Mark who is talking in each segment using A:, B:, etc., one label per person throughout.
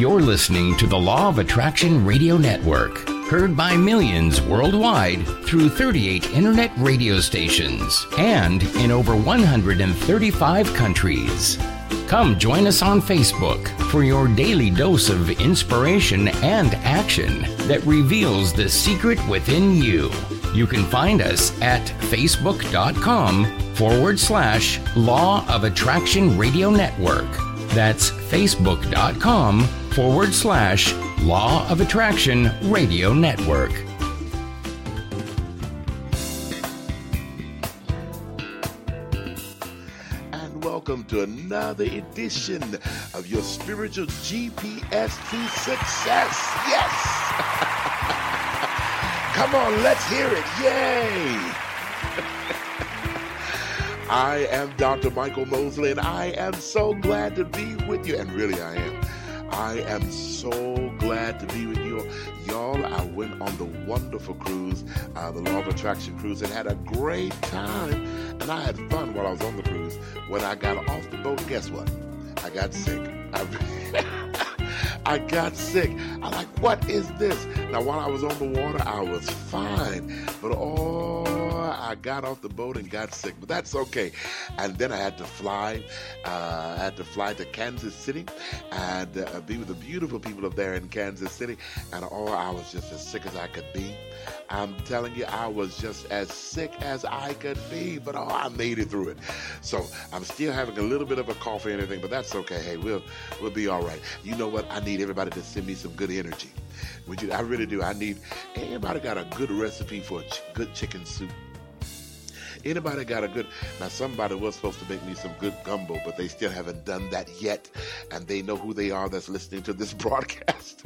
A: You're listening to the Law of Attraction Radio Network, heard by millions worldwide through 38 internet radio stations and in over 135 countries. Come join us on Facebook for your daily dose of inspiration and action that reveals the secret within you. You can find us at facebook.com forward slash Law of Attraction Radio Network. That's facebook.com forward slash Law of Attraction Radio Network.
B: And welcome to another edition of your spiritual GPS to success. Yes! Come on, let's hear it. Yay! I am Dr. Michael Mosley, and I am so glad to be with you. And really, I am. I am so glad to be with you. Y'all, I went on the wonderful cruise, uh, the Law of Attraction cruise, and had a great time. And I had fun while I was on the cruise. When I got off the boat, guess what? I got sick. I, I got sick. I'm like, what is this? Now, while I was on the water, I was fine. But oh, I got off the boat and got sick. But that's okay. And then I had to fly. Uh, I had to fly to Kansas City and uh, be with the beautiful people up there in Kansas City. And oh, I was just as sick as I could be. I'm telling you, I was just as sick as I could be. But oh, I made it through it. So I'm still having a little bit of a cough or anything, but that's okay. Hey, we'll we'll be all right. You know what? I need everybody to send me some good energy. Would you? I really do. I need. Anybody got a good recipe for ch- good chicken soup? Anybody got a good? Now somebody was supposed to make me some good gumbo, but they still haven't done that yet, and they know who they are that's listening to this broadcast.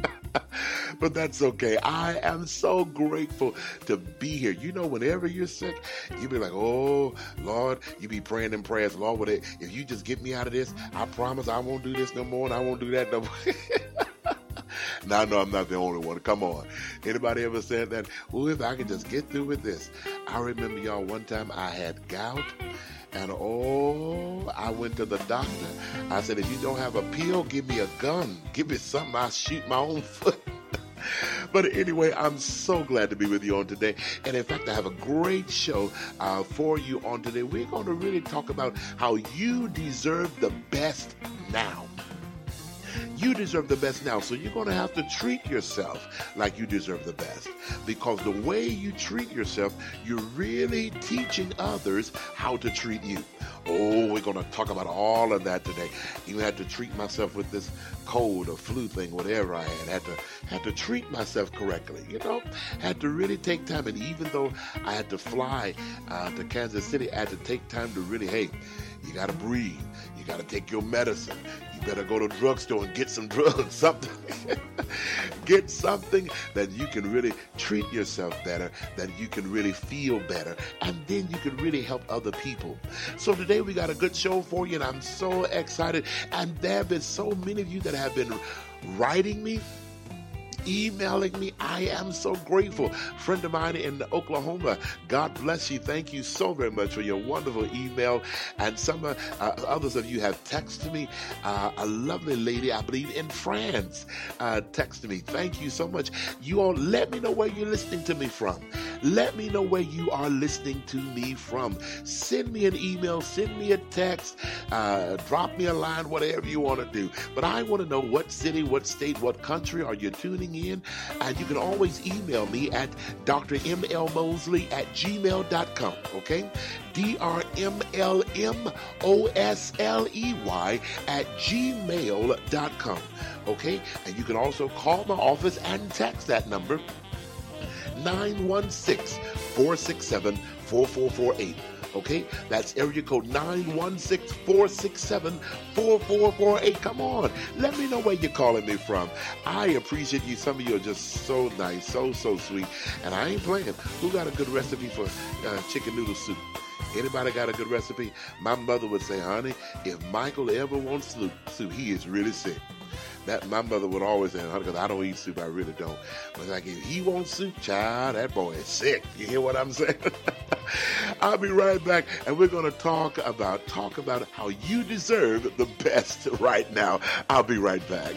B: but that's okay. I am so grateful to be here. You know, whenever you're sick, you be like, "Oh Lord," you be praying in prayers, Lord, with it, if you just get me out of this, I promise I won't do this no more, and I won't do that no more. now I know I'm not the only one. Come on. Anybody ever said that? Well, if I could just get through with this. I remember y'all one time I had gout. And oh, I went to the doctor. I said, if you don't have a pill, give me a gun. Give me something. I'll shoot my own foot. but anyway, I'm so glad to be with you on today. And in fact, I have a great show uh, for you on today. We're going to really talk about how you deserve the best now. You deserve the best now. So you're going to have to treat yourself like you deserve the best. Because the way you treat yourself, you're really teaching others how to treat you. Oh, we're going to talk about all of that today. You had to treat myself with this cold or flu thing, whatever I had. Had to had to treat myself correctly. You know, had to really take time. And even though I had to fly uh, to Kansas City, I had to take time to really, hey, you got to breathe. You got to take your medicine. Better go to drugstore and get some drugs, something. get something that you can really treat yourself better, that you can really feel better, and then you can really help other people. So today we got a good show for you, and I'm so excited. And there have been so many of you that have been writing me emailing me. I am so grateful. Friend of mine in Oklahoma, God bless you. Thank you so very much for your wonderful email. And some uh, others of you have texted me. Uh, a lovely lady, I believe, in France, uh, texted me. Thank you so much. You all let me know where you're listening to me from. Let me know where you are listening to me from. Send me an email, send me a text, uh, drop me a line, whatever you want to do. But I want to know what city, what state, what country are you tuning in? And you can always email me at drmlmosley at gmail.com, okay? D R M L M O S L E Y at gmail.com, okay? And you can also call my office and text that number 916 467 4448. Okay, that's area code 916 467 4448. Come on, let me know where you're calling me from. I appreciate you. Some of you are just so nice, so, so sweet. And I ain't playing. Who got a good recipe for uh, chicken noodle soup? Anybody got a good recipe? My mother would say, honey, if Michael ever wants soup, soup he is really sick. That my mother would always say, because I don't eat soup, I really don't. But like if he wants soup, child, that boy is sick. You hear what I'm saying? I'll be right back, and we're to talk about talk about how you deserve the best right now. I'll be right back.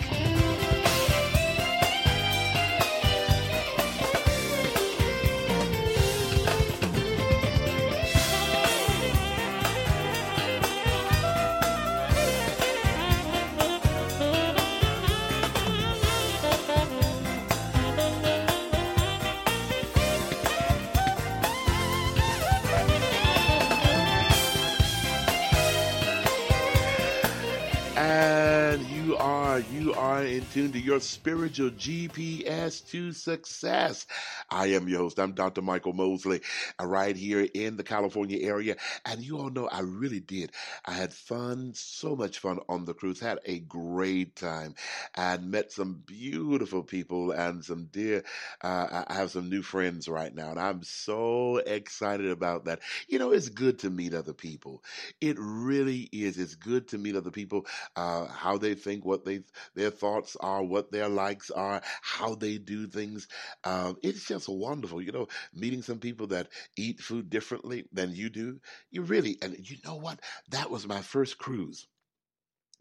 B: Are in tune to your spiritual GPS to success. I am your host. I'm Dr. Michael Mosley, uh, right here in the California area. And you all know I really did. I had fun, so much fun on the cruise. Had a great time and met some beautiful people and some dear, uh, I have some new friends right now. And I'm so excited about that. You know, it's good to meet other people. It really is. It's good to meet other people, uh, how they think, what they their thoughts are, what their likes are, how they do things. Um, it's just wonderful, you know, meeting some people that eat food differently than you do. You really, and you know what? That was my first cruise.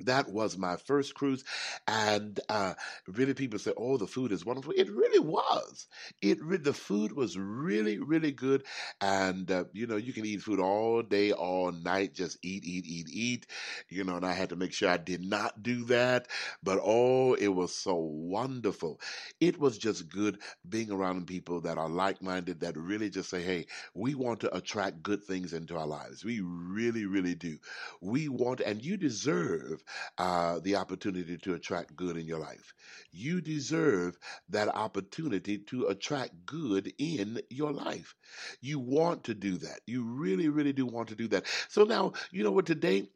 B: That was my first cruise, and uh, really, people say, "Oh, the food is wonderful." It really was. It re- the food was really, really good, and uh, you know, you can eat food all day, all night, just eat, eat, eat, eat. You know, and I had to make sure I did not do that. But oh, it was so wonderful. It was just good being around people that are like-minded, that really just say, "Hey, we want to attract good things into our lives. We really, really do. We want, and you deserve." Uh, the opportunity to attract good in your life. You deserve that opportunity to attract good in your life. You want to do that. You really, really do want to do that. So now, you know what, today,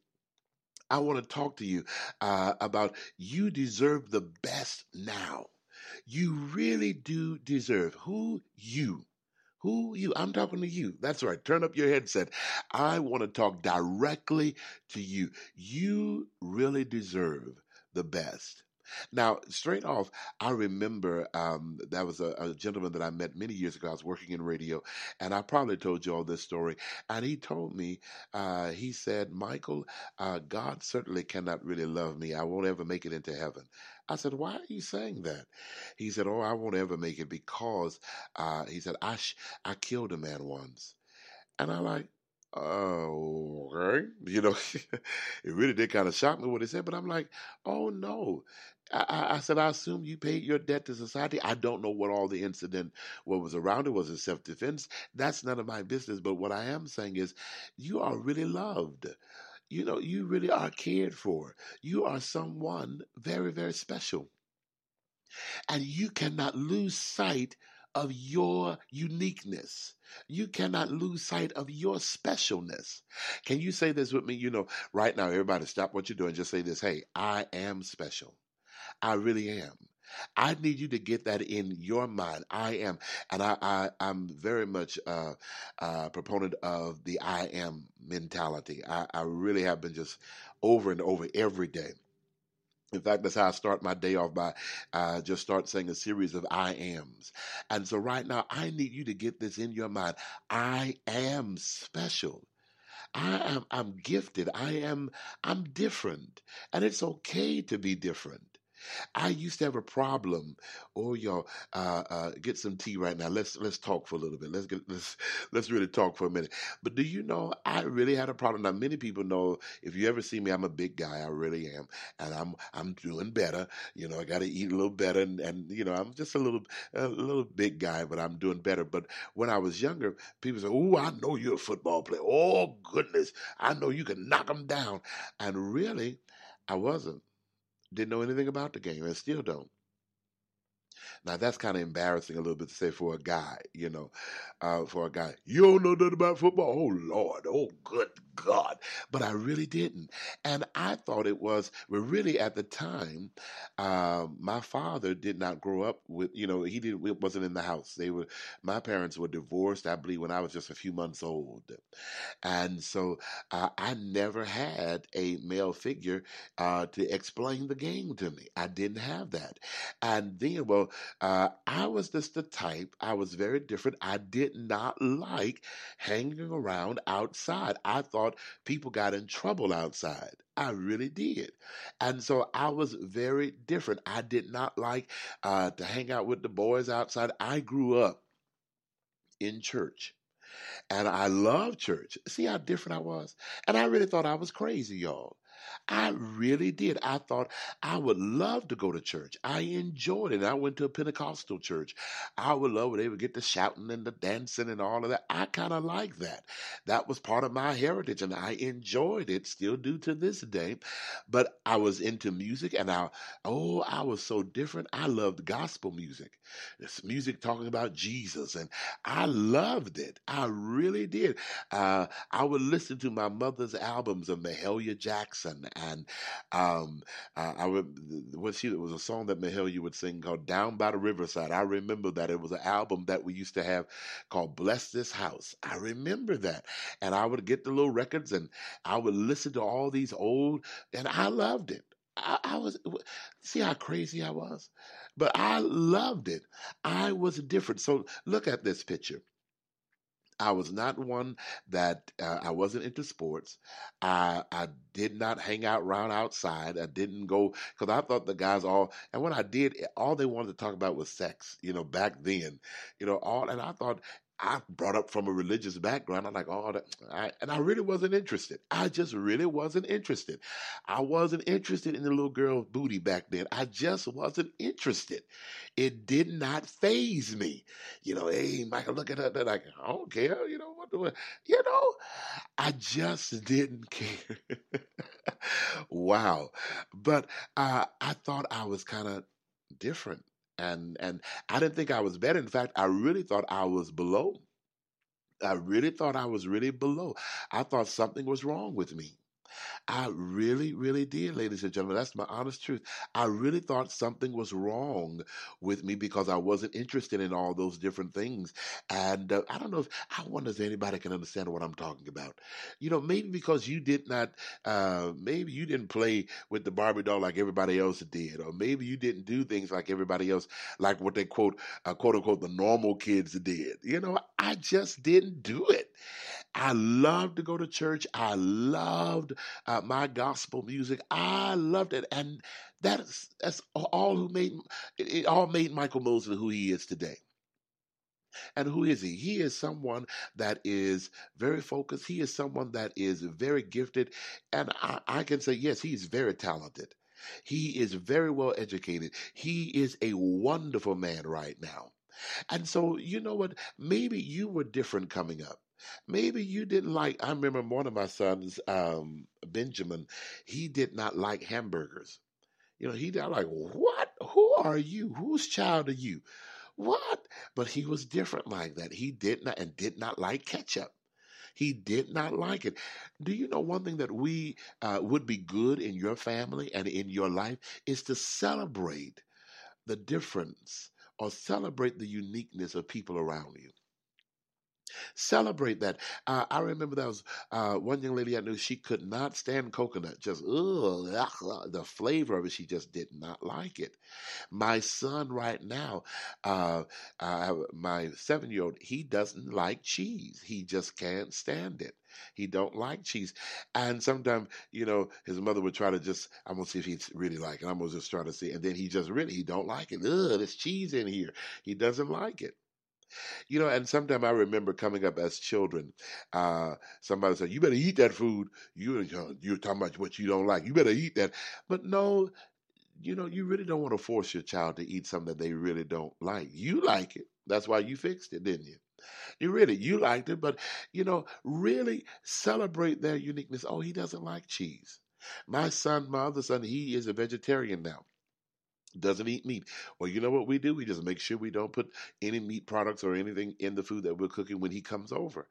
B: I want to talk to you uh, about you deserve the best now. You really do deserve who you who you? I'm talking to you. That's right. Turn up your headset. I want to talk directly to you. You really deserve the best. Now, straight off, I remember um, that was a, a, gentleman that I met many years ago. I was working in radio, and I probably told you all this story. And he told me, uh, he said, Michael, uh, God certainly cannot really love me. I won't ever make it into heaven. I said, Why are you saying that? He said, Oh, I won't ever make it because, uh, he said, I, sh- I killed a man once. And I'm like, oh, okay. You know, it really did kind of shock me what he said, but I'm like, oh no. I, I, said, I assume you paid your debt to society. I don't know what all the incident, what was around it, was it self defense? That's none of my business. But what I am saying is, you are really loved. You know, you really are cared for. You are someone very, very special. And you cannot lose sight of your uniqueness. You cannot lose sight of your specialness. Can you say this with me? You know, right now, everybody stop what you're doing. Just say this Hey, I am special. I really am. I need you to get that in your mind. I am, and I, I I'm very much a, a, proponent of the I am mentality. I, I really have been just over and over every day. In fact, that's how I start my day off by uh, just start saying a series of I ams. And so right now, I need you to get this in your mind. I am special. I am I'm gifted. I am I'm different. And it's okay to be different. I used to have a problem. Oh, y'all, uh, uh, get some tea right now. Let's let's talk for a little bit. Let's get let's let's really talk for a minute. But do you know I really had a problem? Now, many people know if you ever see me, I'm a big guy. I really am, and I'm I'm doing better. You know, I got to eat a little better, and, and you know, I'm just a little a little big guy, but I'm doing better. But when I was younger, people say, "Oh, I know you're a football player. Oh goodness, I know you can knock them down," and really, I wasn't didn't know anything about the game and still don't. Now that's kind of embarrassing a little bit to say for a guy, you know, uh, for a guy. You don't know nothing about football. Oh Lord, oh good God! But I really didn't, and I thought it was. Well, really at the time, uh, my father did not grow up with. You know, he didn't wasn't in the house. They were. My parents were divorced. I believe when I was just a few months old, and so uh, I never had a male figure uh, to explain the game to me. I didn't have that, and then well uh, I was just the type, I was very different. I did not like hanging around outside. I thought people got in trouble outside. I really did. And so I was very different. I did not like uh, to hang out with the boys outside. I grew up in church. And I loved church. See how different I was? And I really thought I was crazy, y'all. I really did. I thought I would love to go to church. I enjoyed it. I went to a Pentecostal church. I would love when they would get the shouting and the dancing and all of that. I kind of like that. That was part of my heritage and I enjoyed it, still do to this day. But I was into music and I, oh, I was so different. I loved gospel music. This music talking about Jesus and I loved it. I really did. Uh, I would listen to my mother's albums of Mahalia Jackson and um, uh, I would what she it was a song that Mahalia would sing called "Down by the Riverside." I remember that it was an album that we used to have called "Bless This House." I remember that, and I would get the little records and I would listen to all these old, and I loved it. I, I, was see how crazy I was, but I loved it. I was different. So look at this picture. I was not one that uh, I wasn't into sports. I I did not hang out around outside. I didn't go because I thought the guys all and when I did, all they wanted to talk about was sex. You know, back then, you know, all and I thought I brought up from a religious background. I'm like, oh, that, I, and I really wasn't interested. I just really wasn't interested. I wasn't interested in the little girl's booty back then. I just wasn't interested. It did not faze me. You know, hey, Michael, look at her. They're like, I don't care. You know what? Do you know, I just didn't care. wow. But uh, I thought I was kind of different and and I didn't think I was better. In fact, I really thought I was below. I really thought I was really below. I thought something was wrong with me. I really, really did, ladies and gentlemen. That's my honest truth. I really thought something was wrong with me because I wasn't interested in all those different things. And uh, I don't know if, I wonder if anybody can understand what I'm talking about. You know, maybe because you did not, uh, maybe you didn't play with the Barbie doll like everybody else did, or maybe you didn't do things like everybody else, like what they quote, uh, quote unquote, the normal kids did. You know, I just didn't do it. I loved to go to church. I loved uh, my gospel music. I loved it, and that's that's all who made it. All made Michael Mosley who he is today. And who is he? He is someone that is very focused. He is someone that is very gifted, and I, I can say yes, he's very talented. He is very well educated. He is a wonderful man right now. And so, you know what? Maybe you were different coming up. Maybe you didn't like. I remember one of my sons, um, Benjamin. He did not like hamburgers. You know, he did like what? Who are you? Whose child are you? What? But he was different like that. He did not and did not like ketchup. He did not like it. Do you know one thing that we uh, would be good in your family and in your life is to celebrate the difference or celebrate the uniqueness of people around you. Celebrate that. Uh, I remember there was uh, one young lady I knew, she could not stand coconut. Just, ugh, the flavor of it, she just did not like it. My son, right now, uh, uh my seven year old, he doesn't like cheese. He just can't stand it. He don't like cheese. And sometimes, you know, his mother would try to just, I'm gonna see if he's really like it. I'm gonna just try to see. And then he just really he don't like it. Ugh, there's cheese in here. He doesn't like it. You know, and sometimes I remember coming up as children, uh, somebody said, "You better eat that food. You you're talking about what you don't like. You better eat that." But no, you know, you really don't want to force your child to eat something that they really don't like. You like it. That's why you fixed it, didn't you? You really you liked it, but you know, really celebrate their uniqueness. Oh, he doesn't like cheese. My son, my other son, he is a vegetarian now doesn't eat meat. Well, you know what we do? We just make sure we don't put any meat products or anything in the food that we're cooking when he comes over.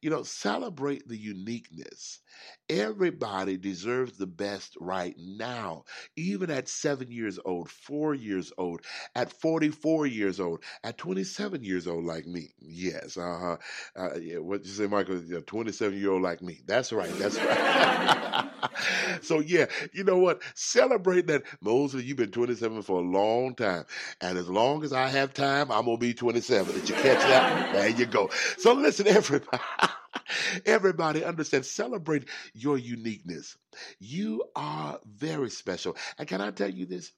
B: You know, celebrate the uniqueness. Everybody deserves the best right now, even at seven years old, four years old, at 44 years old, at 27 years old, like me. Yes, uh-huh. Uh, yeah, what you say, Michael? 27 year old like me. That's right. That's right. so, yeah, you know what? Celebrate that. Moses, you've been 27 for a long time. And as long as I have time, I'm going to be 27. Did you catch that? there you go. So listen, everybody. Everybody understand, celebrate your uniqueness. You are very special. And can I tell you this?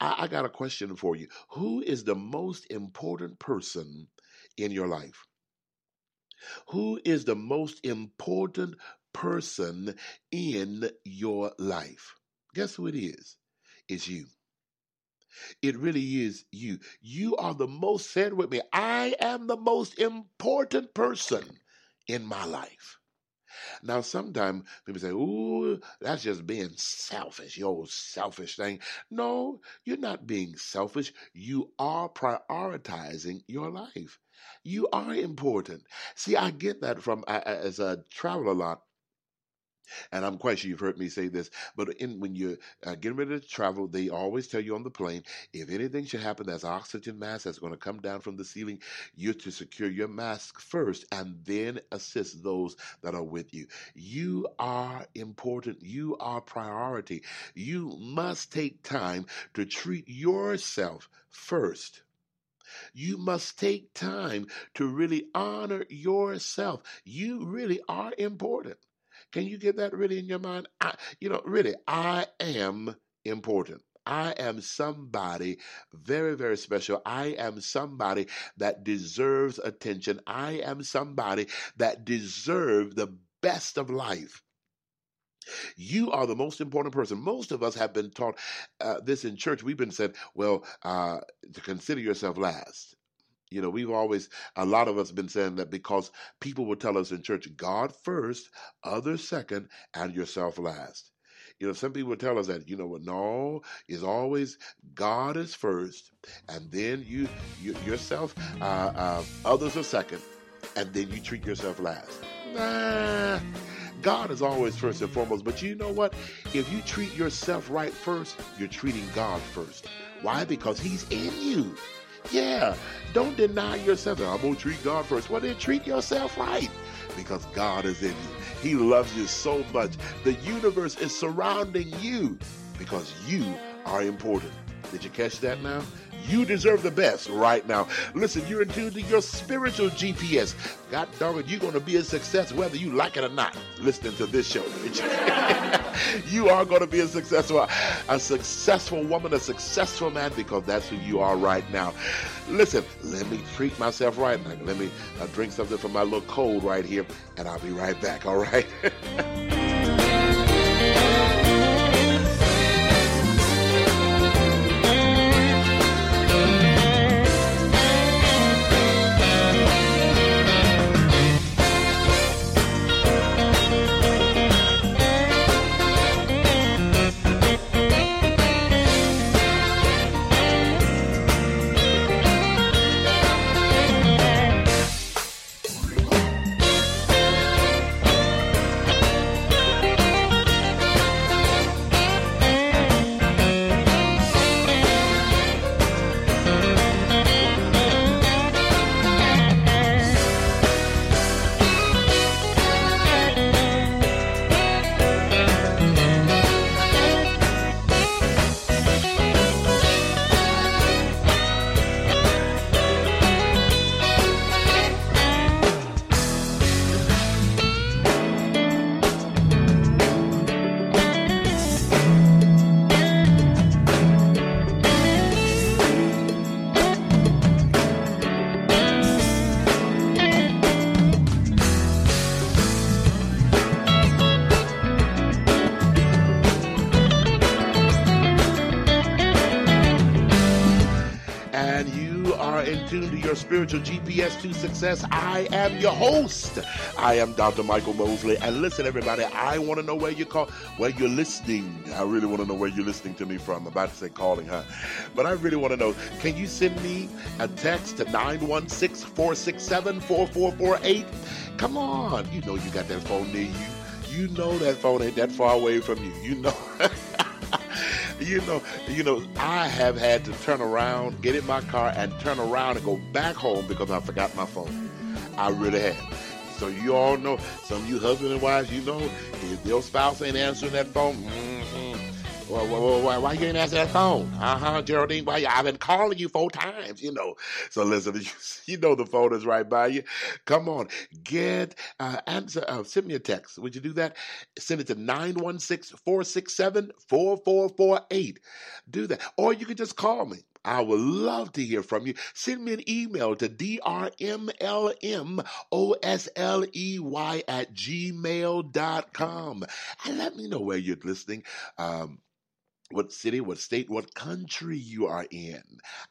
B: I, I got a question for you. Who is the most important person in your life? Who is the most important person in your life. Guess who it is? It's you. It really is you. You are the most, said with me, I am the most important person in my life. Now, sometimes people say, Ooh, that's just being selfish, your old selfish thing. No, you're not being selfish. You are prioritizing your life. You are important. See, I get that from as I travel a lot. And I'm quite sure you've heard me say this, but in, when you're uh, getting ready to travel, they always tell you on the plane if anything should happen, there's oxygen mask that's going to come down from the ceiling. You're to secure your mask first and then assist those that are with you. You are important. You are priority. You must take time to treat yourself first. You must take time to really honor yourself. You really are important. Can you get that really in your mind? I, you know, really, I am important. I am somebody very, very special. I am somebody that deserves attention. I am somebody that deserves the best of life. You are the most important person. Most of us have been taught uh, this in church. We've been said, well, uh, to consider yourself last. You know, we've always, a lot of us been saying that because people will tell us in church, God first, others second, and yourself last. You know, some people tell us that, you know what, no, is always God is first, and then you, you yourself, uh, uh, others are second, and then you treat yourself last. Nah. God is always first and foremost, but you know what? If you treat yourself right first, you're treating God first. Why? Because He's in you. Yeah, don't deny yourself. I'm going to treat God first. Well, then treat yourself right because God is in you. He loves you so much. The universe is surrounding you because you are important. Did you catch that now? You deserve the best right now. Listen, you're in tune to your spiritual GPS. God darn it, you're going to be a success whether you like it or not. Listening to this show. you are going to be a successful, a successful woman, a successful man, because that's who you are right now. Listen, let me treat myself right now. Let me uh, drink something from my little cold right here, and I'll be right back. All right. spiritual GPS to success. I am your host. I am Dr. Michael Mosley. And listen, everybody, I want to know where you call, where you're listening. I really want to know where you're listening to me from. I'm about to say calling, huh? But I really want to know. Can you send me a text to 916-467-4448? Come on. You know you got that phone near you. You know that phone ain't that far away from you. You know. you know, you know, I have had to turn around, get in my car, and turn around and go back home because I forgot my phone. I really have. So you all know, some of you husband and wives, you know, if your spouse ain't answering that phone, mm-hmm, Well, why, why you ain't answer that phone? Uh huh, Geraldine. Why I've been calling you four times, you know. So listen, you, you know the phone is right by you. Come on, get uh, answer. Uh, send me a text. Would you do that? Send it to 916-467-4448. Do that, or you can just call me. I would love to hear from you. Send me an email to drmlmosley at gmail.com and let me know where you're listening. Um, what city, what state, what country you are in.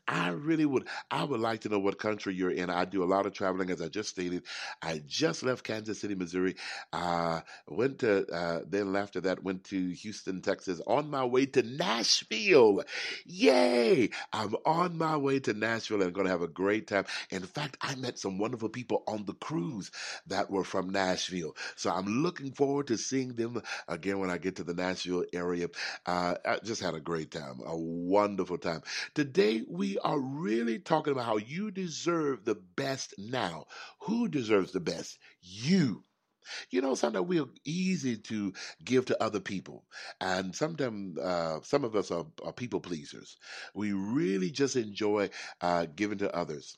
B: I really would, I would like to know what country you're in. I do a lot of traveling, as I just stated. I just left Kansas City, Missouri. Uh, went to, uh, then after that, went to Houston, Texas, on my way to Nashville. Yay! I'm on my way to Nashville and going to have a great time. In fact, I met some wonderful people on the cruise that were from Nashville. So I'm looking forward to seeing them again when I get to the Nashville area. Uh, just had a great time, a wonderful time. Today, we are really talking about how you deserve the best now. Who deserves the best? You. You know, sometimes we're easy to give to other people, and sometimes uh, some of us are, are, people pleasers. We really just enjoy uh, giving to others.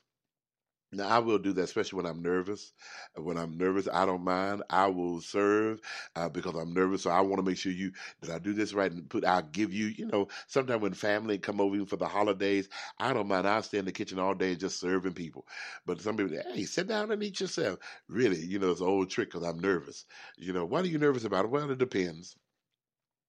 B: Now I will do that, especially when I'm nervous. When I'm nervous, I don't mind. I will serve uh, because I'm nervous. So I want to make sure you that I do this right and put. I'll give you. You know, sometimes when family come over even for the holidays, I don't mind. I'll stay in the kitchen all day and just serving people. But some people, hey, sit down and eat yourself. Really, you know, it's an old trick because I'm nervous. You know, what are you nervous about? Well, it depends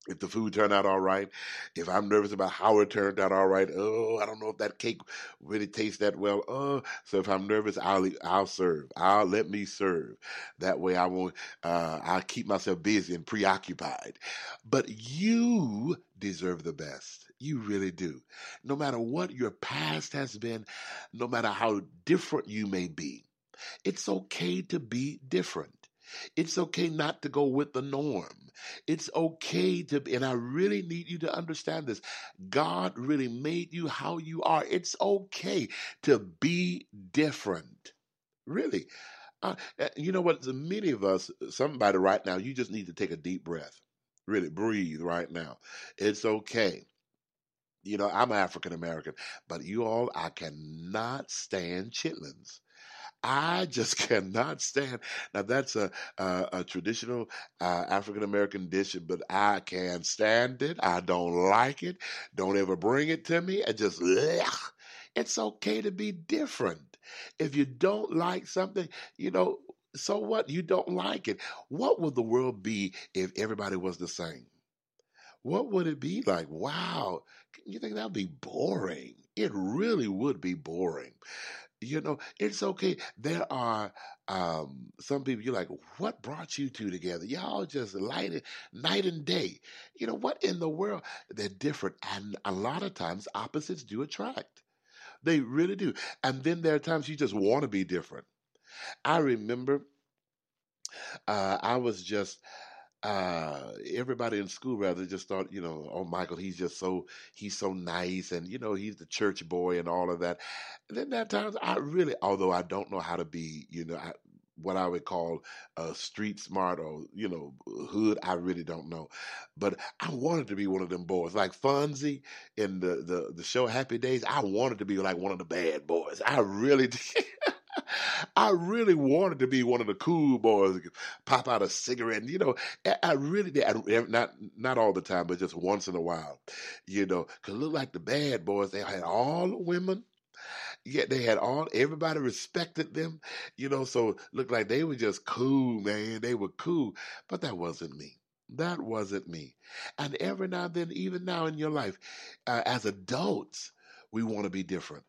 B: if the food turned out all right, if I'm nervous about how it turned out all right, oh, I don't know if that cake really tastes that well. Oh, so if I'm nervous, I'll I'll serve. I'll let me serve. That way, I won't. Uh, I'll keep myself busy and preoccupied. But you deserve the best. You really do. No matter what your past has been, no matter how different you may be, it's okay to be different. It's okay not to go with the norm. It's okay to, and I really need you to understand this. God really made you how you are. It's okay to be different. Really. Uh, uh you know what? Many of us, somebody right now, you just need to take a deep breath. Really breathe right now. It's okay. You know, I'm African American, but you all, I cannot stand chitlins. I just cannot stand. Now that's a a, a traditional uh, African American dish, but I can't stand it. I don't like it. Don't ever bring it to me. I just ugh. it's okay to be different. If you don't like something, you know, so what? You don't like it. What would the world be if everybody was the same? What would it be like? Wow, you think that would be boring? It really would be boring. You know, it's okay. There are um, some people you're like, what brought you two together? Y'all just light it, night and day. You know, what in the world? They're different. And a lot of times opposites do attract. They really do. And then there are times you just want to be different. I remember uh, I was just uh, everybody in school rather just thought, you know, oh Michael, he's just so he's so nice, and you know, he's the church boy and all of that. And then at times, I really, although I don't know how to be, you know, I, what I would call a street smart or you know hood. I really don't know, but I wanted to be one of them boys, like Fonzie in the the the show Happy Days. I wanted to be like one of the bad boys. I really did. I really wanted to be one of the cool boys, pop out a cigarette. You know, I really did. I, not not all the time, but just once in a while. You know, cause look like the bad boys. They had all the women. Yet they had all everybody respected them, you know. So looked like they were just cool, man. They were cool, but that wasn't me. That wasn't me. And every now and then, even now in your life, uh, as adults, we want to be different.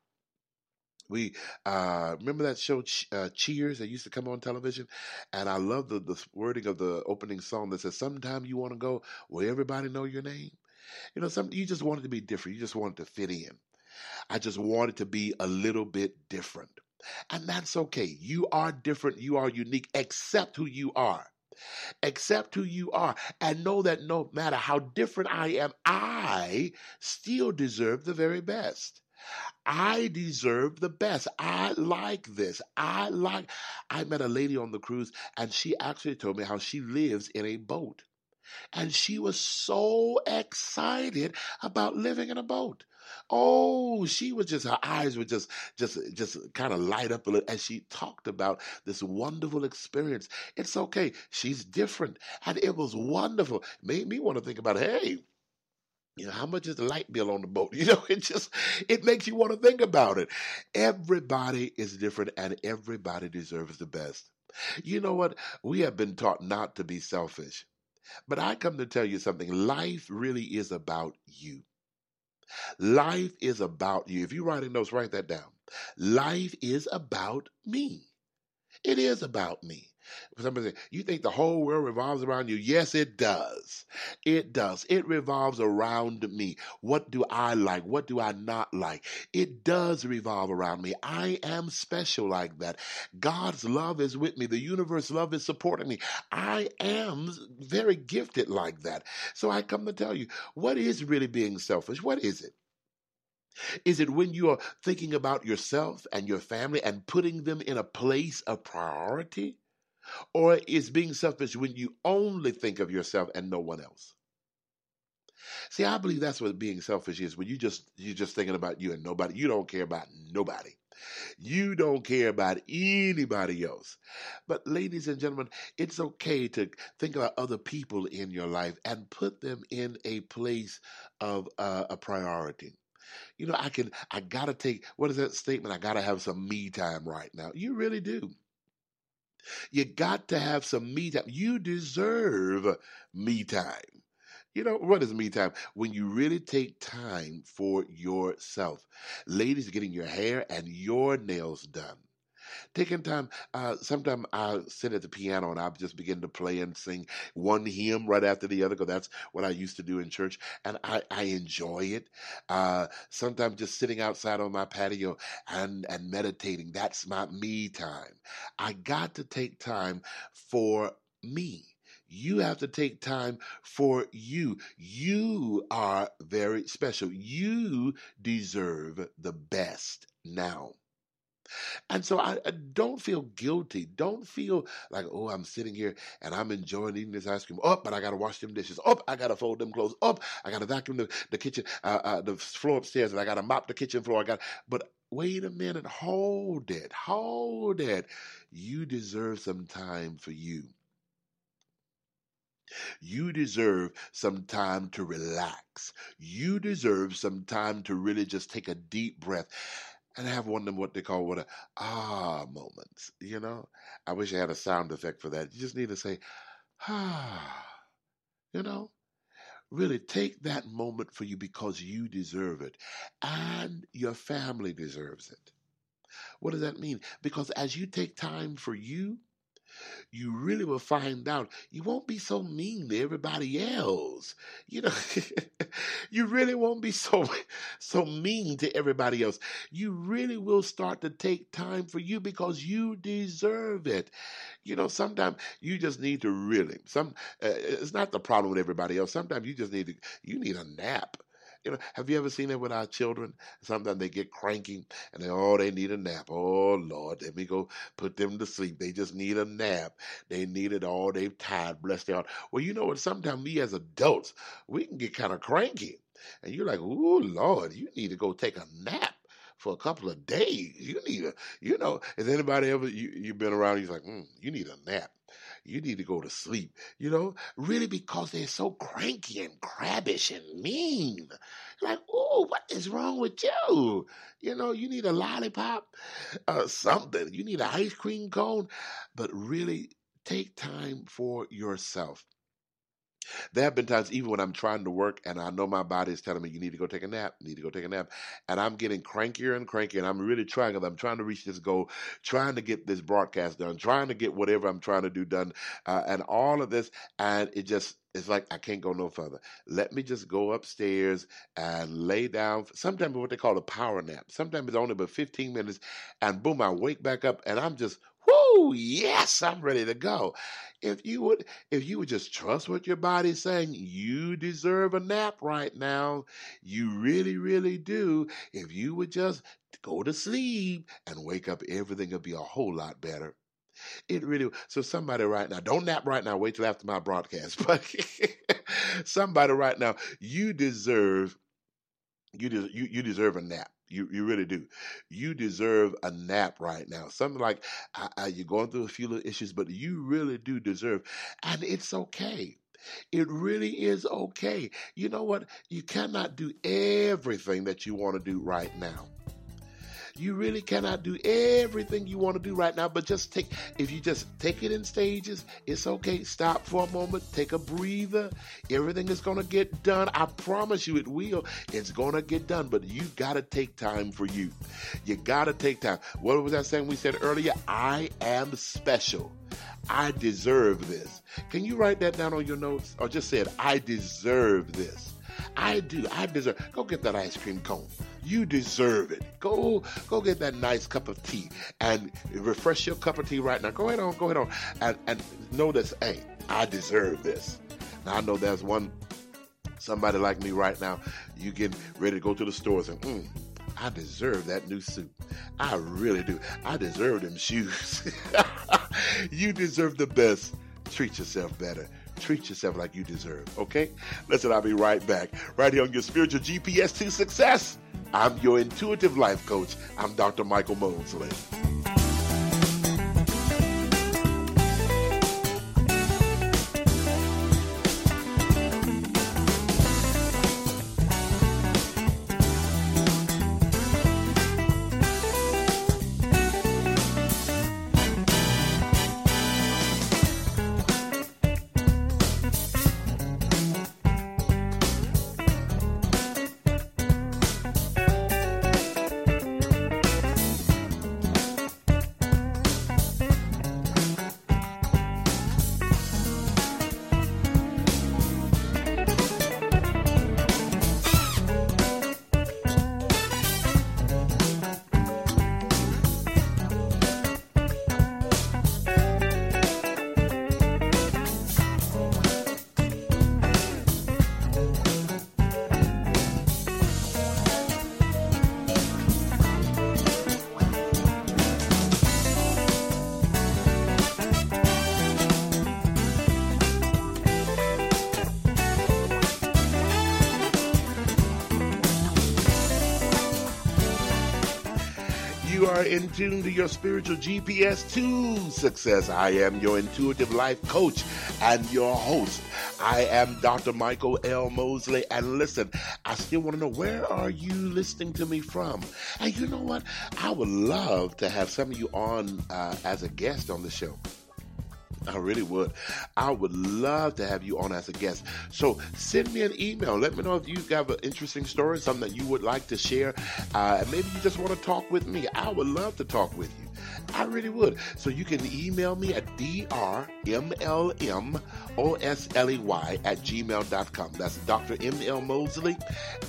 B: We uh, remember that show uh, Cheers that used to come on television, and I love the the wording of the opening song that says, "Sometime you want to go where everybody know your name." You know, some you just wanted to be different. You just wanted to fit in. I just wanted to be a little bit different, and that's okay. You are different. You are unique. Accept who you are. Accept who you are and know that no matter how different I am, I still deserve the very best. I deserve the best. I like this. I like. I met a lady on the cruise, and she actually told me how she lives in a boat. And she was so excited about living in a boat. Oh, she was just her eyes were just just just kind of light up a little as she talked about this wonderful experience. It's okay. She's different. And it was wonderful. Made me want to think about, hey, you know, how much is the light bill on the boat? You know, it just it makes you want to think about it. Everybody is different and everybody deserves the best. You know what? We have been taught not to be selfish. But I come to tell you something. Life really is about you. Life is about you. If you're writing notes, write that down. Life is about me. It is about me. Somebody say, you think the whole world revolves around you? Yes, it does. It does. It revolves around me. What do I like? What do I not like? It does revolve around me. I am special like that. God's love is with me. The universe love is supporting me. I am very gifted like that. So I come to tell you, what is really being selfish? What is it? Is it when you are thinking about yourself and your family and putting them in a place of priority? Or is being selfish when you only think of yourself and no one else? See, I believe that's what being selfish is. When you just you're just thinking about you and nobody, you don't care about nobody. You don't care about anybody else. But ladies and gentlemen, it's okay to think about other people in your life and put them in a place of uh, a priority. You know, I can I gotta take what is that statement? I gotta have some me time right now. You really do. You got to have some me time. You deserve me time. You know, what is me time? When you really take time for yourself. Ladies, getting your hair and your nails done taking time. Uh, sometimes I sit at the piano and I just begin to play and sing one hymn right after the other because that's what I used to do in church, and I, I enjoy it. Uh, sometimes just sitting outside on my patio and and meditating. That's my me time. I got to take time for me. You have to take time for you. You are very special. You deserve the best now. And so I, I, don't feel guilty. Don't feel like, oh, I'm sitting here and I'm enjoying eating this ice cream. Up, oh, but I got to wash them dishes. Up, oh, I got to fold them clothes. Up, oh, I got to vacuum the, the kitchen, uh, uh, the floor upstairs, and I got to mop the kitchen floor. I got, but wait a minute, hold it, hold it. You deserve some time for you. You deserve some time to relax. You deserve some time to really just take a deep breath and have one of them what they call what a ah moments. You know, I wish I had a sound effect for that. You just need to say ah. You know, really take that moment for you because you deserve it, and your family deserves it. What does that mean? Because as you take time for you, you really will find out you won't be so mean to everybody else. You know, you really won't be so so mean to everybody else. You really will start to take time for you because you deserve it. You know, sometimes you just need to really some. Uh, it's not the problem with everybody else. Sometimes you just need to you need a nap. You know, have you ever seen it with our children? Sometimes they get cranky and they oh they need a nap. Oh Lord, let me go put them to sleep. They just need a nap. They need it all. They've tired, bless their heart. Well, you know what? Sometimes we as adults we can get kind of cranky, and you're like, oh Lord, you need to go take a nap for a couple of days. You need a, you know, has anybody ever you you've been around? He's like, mm, you need a nap you need to go to sleep, you know, really because they're so cranky and crabbish and mean. Like, oh, what is wrong with you? You know, you need a lollipop, uh, something. You need an ice cream cone, but really take time for yourself. There have been times, even when I'm trying to work and I know my body is telling me, you need to go take a nap, need to go take a nap. And I'm getting crankier and crankier, and I'm really trying, I'm trying to reach this goal, trying to get this broadcast done, trying to get whatever I'm trying to do done, uh, and all of this. And it just, it's like I can't go no further. Let me just go upstairs and lay down. Sometimes what they call a power nap. Sometimes it's only about 15 minutes, and boom, I wake back up and I'm just Whoo, yes, I'm ready to go. If you would if you would just trust what your body's saying, you deserve a nap right now. You really, really do. If you would just go to sleep and wake up, everything would be a whole lot better. It really. So somebody right now, don't nap right now. Wait till after my broadcast. But somebody right now, you deserve. You, des- you you deserve a nap. You you really do. You deserve a nap right now. Something like uh, uh, you're going through a few little issues, but you really do deserve, and it's okay. It really is okay. You know what? You cannot do everything that you want to do right now. You really cannot do everything you want to do right now, but just take, if you just take it in stages, it's okay. Stop for a moment, take a breather. Everything is going to get done. I promise you it will. It's going to get done, but you got to take time for you. You got to take time. What was that saying we said earlier? I am special. I deserve this. Can you write that down on your notes? Or just said, I deserve this. I do. I deserve. Go get that ice cream cone. You deserve it. Go, go get that nice cup of tea and refresh your cup of tea right now. Go ahead on, go ahead on, and and know this. Hey, I deserve this. Now I know there's one somebody like me right now. You getting ready to go to the stores and. Mm, I deserve that new suit. I really do. I deserve them shoes. you deserve the best. Treat yourself better. Treat yourself like you deserve, okay? Listen, I'll be right back. Right here on your spiritual GPS to success. I'm your intuitive life coach. I'm Dr. Michael Mosley. Are in tune to your spiritual GPS to success. I am your intuitive life coach and your host. I am Dr. Michael L. Mosley. And listen, I still want to know where are you listening to me from? And you know what? I would love to have some of you on uh, as a guest on the show. I really would. I would love to have you on as a guest. So send me an email. Let me know if you have an interesting story, something that you would like to share. Uh, maybe you just want to talk with me. I would love to talk with you. I really would. So you can email me at drmlmosleY at gmail.com. That's Dr. M.L. Mosley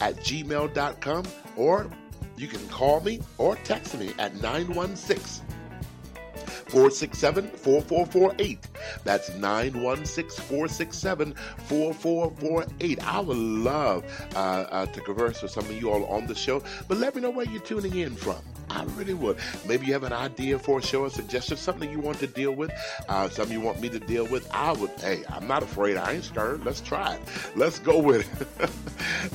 B: at gmail.com. Or you can call me or text me at 916- 467 4448. That's 916 467 4448. I would love uh, uh, to converse with some of you all on the show, but let me know where you're tuning in from. I really would. Maybe you have an idea for a show, a suggestion, something you want to deal with, uh, something you want me to deal with. I would, hey, I'm not afraid. I ain't scared. Let's try it. Let's go with it.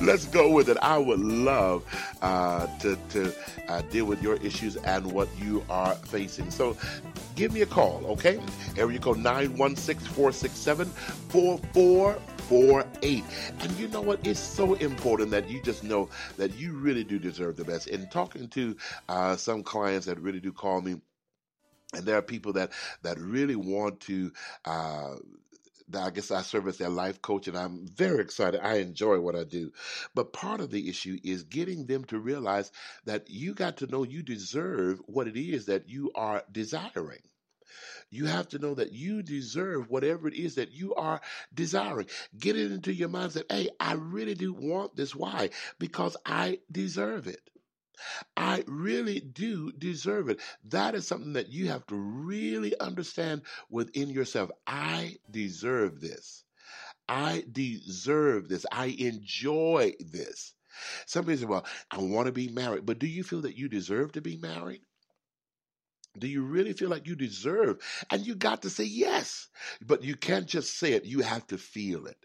B: Let's go with it. I would love uh, to, to uh, deal with your issues and what you are facing. So give me a call, okay? Area code 916 467 4448. And you know what? It's so important that you just know that you really do deserve the best. In talking to uh, some clients that really do call me, and there are people that that really want to uh, I guess I serve as their life coach, and I'm very excited. I enjoy what I do. But part of the issue is getting them to realize that you got to know you deserve what it is that you are desiring. You have to know that you deserve whatever it is that you are desiring. Get it into your mind that, hey, I really do want this. Why? Because I deserve it. I really do deserve it. That is something that you have to really understand within yourself. I deserve this. I deserve this. I enjoy this. Somebody said, Well, I want to be married, but do you feel that you deserve to be married? Do you really feel like you deserve? And you got to say yes. But you can't just say it, you have to feel it.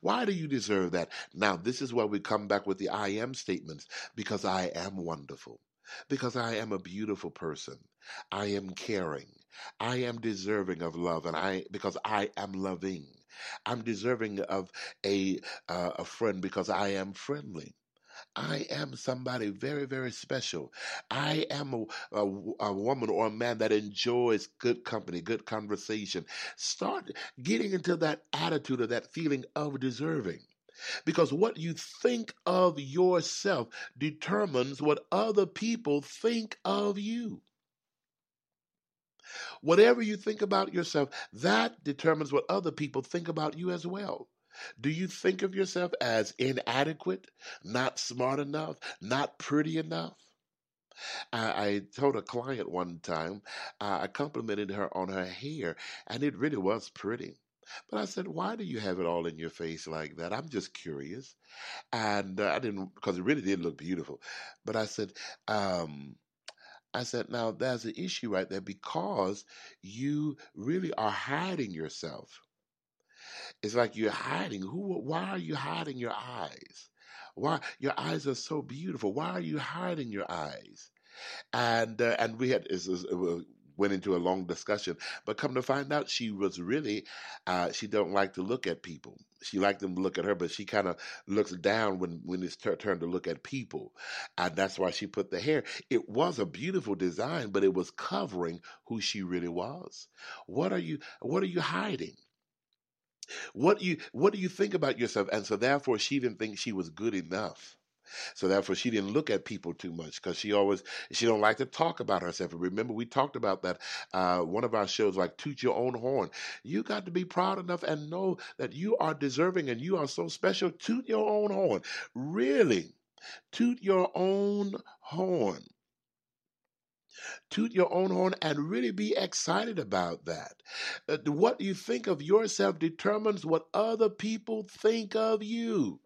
B: Why do you deserve that? Now, this is where we come back with the I am statements because I am wonderful, because I am a beautiful person, I am caring, I am deserving of love, and I because I am loving. I'm deserving of a uh, a friend because I am friendly. I am somebody very, very special. I am a, a, a, woman or a man that enjoys good company, good conversation. Start getting into that attitude or that feeling of deserving. Because what you think of yourself determines what other people think of you. Whatever you think about yourself, that determines what other people think about you as well. Do you think of yourself as inadequate, not smart enough, not pretty enough? I, I told a client one time, uh, I complimented her on her hair, and it really was pretty. But I said, why do you have it all in your face like that? I'm just curious. And uh, I didn't, because it really did look beautiful. But I said, um, I said, now there's an issue right there because you really are hiding yourself. It's like you're hiding. Who? Why are you hiding your eyes? Why your eyes are so beautiful? Why are you hiding your eyes? And uh, and we had it went into a long discussion, but come to find out, she was really uh, she don't like to look at people. She liked them to look at her, but she kind of looks down when when it's her turn to look at people, and that's why she put the hair. It was a beautiful design, but it was covering who she really was. What are you? What are you hiding? What do you what do you think about yourself? And so therefore she didn't think she was good enough. So therefore she didn't look at people too much because she always she don't like to talk about herself. Remember we talked about that uh, one of our shows like toot your own horn. You got to be proud enough and know that you are deserving and you are so special. Toot your own horn. Really. Toot your own horn toot your own horn and really be excited about that. Uh, what you think of yourself determines what other people think of you.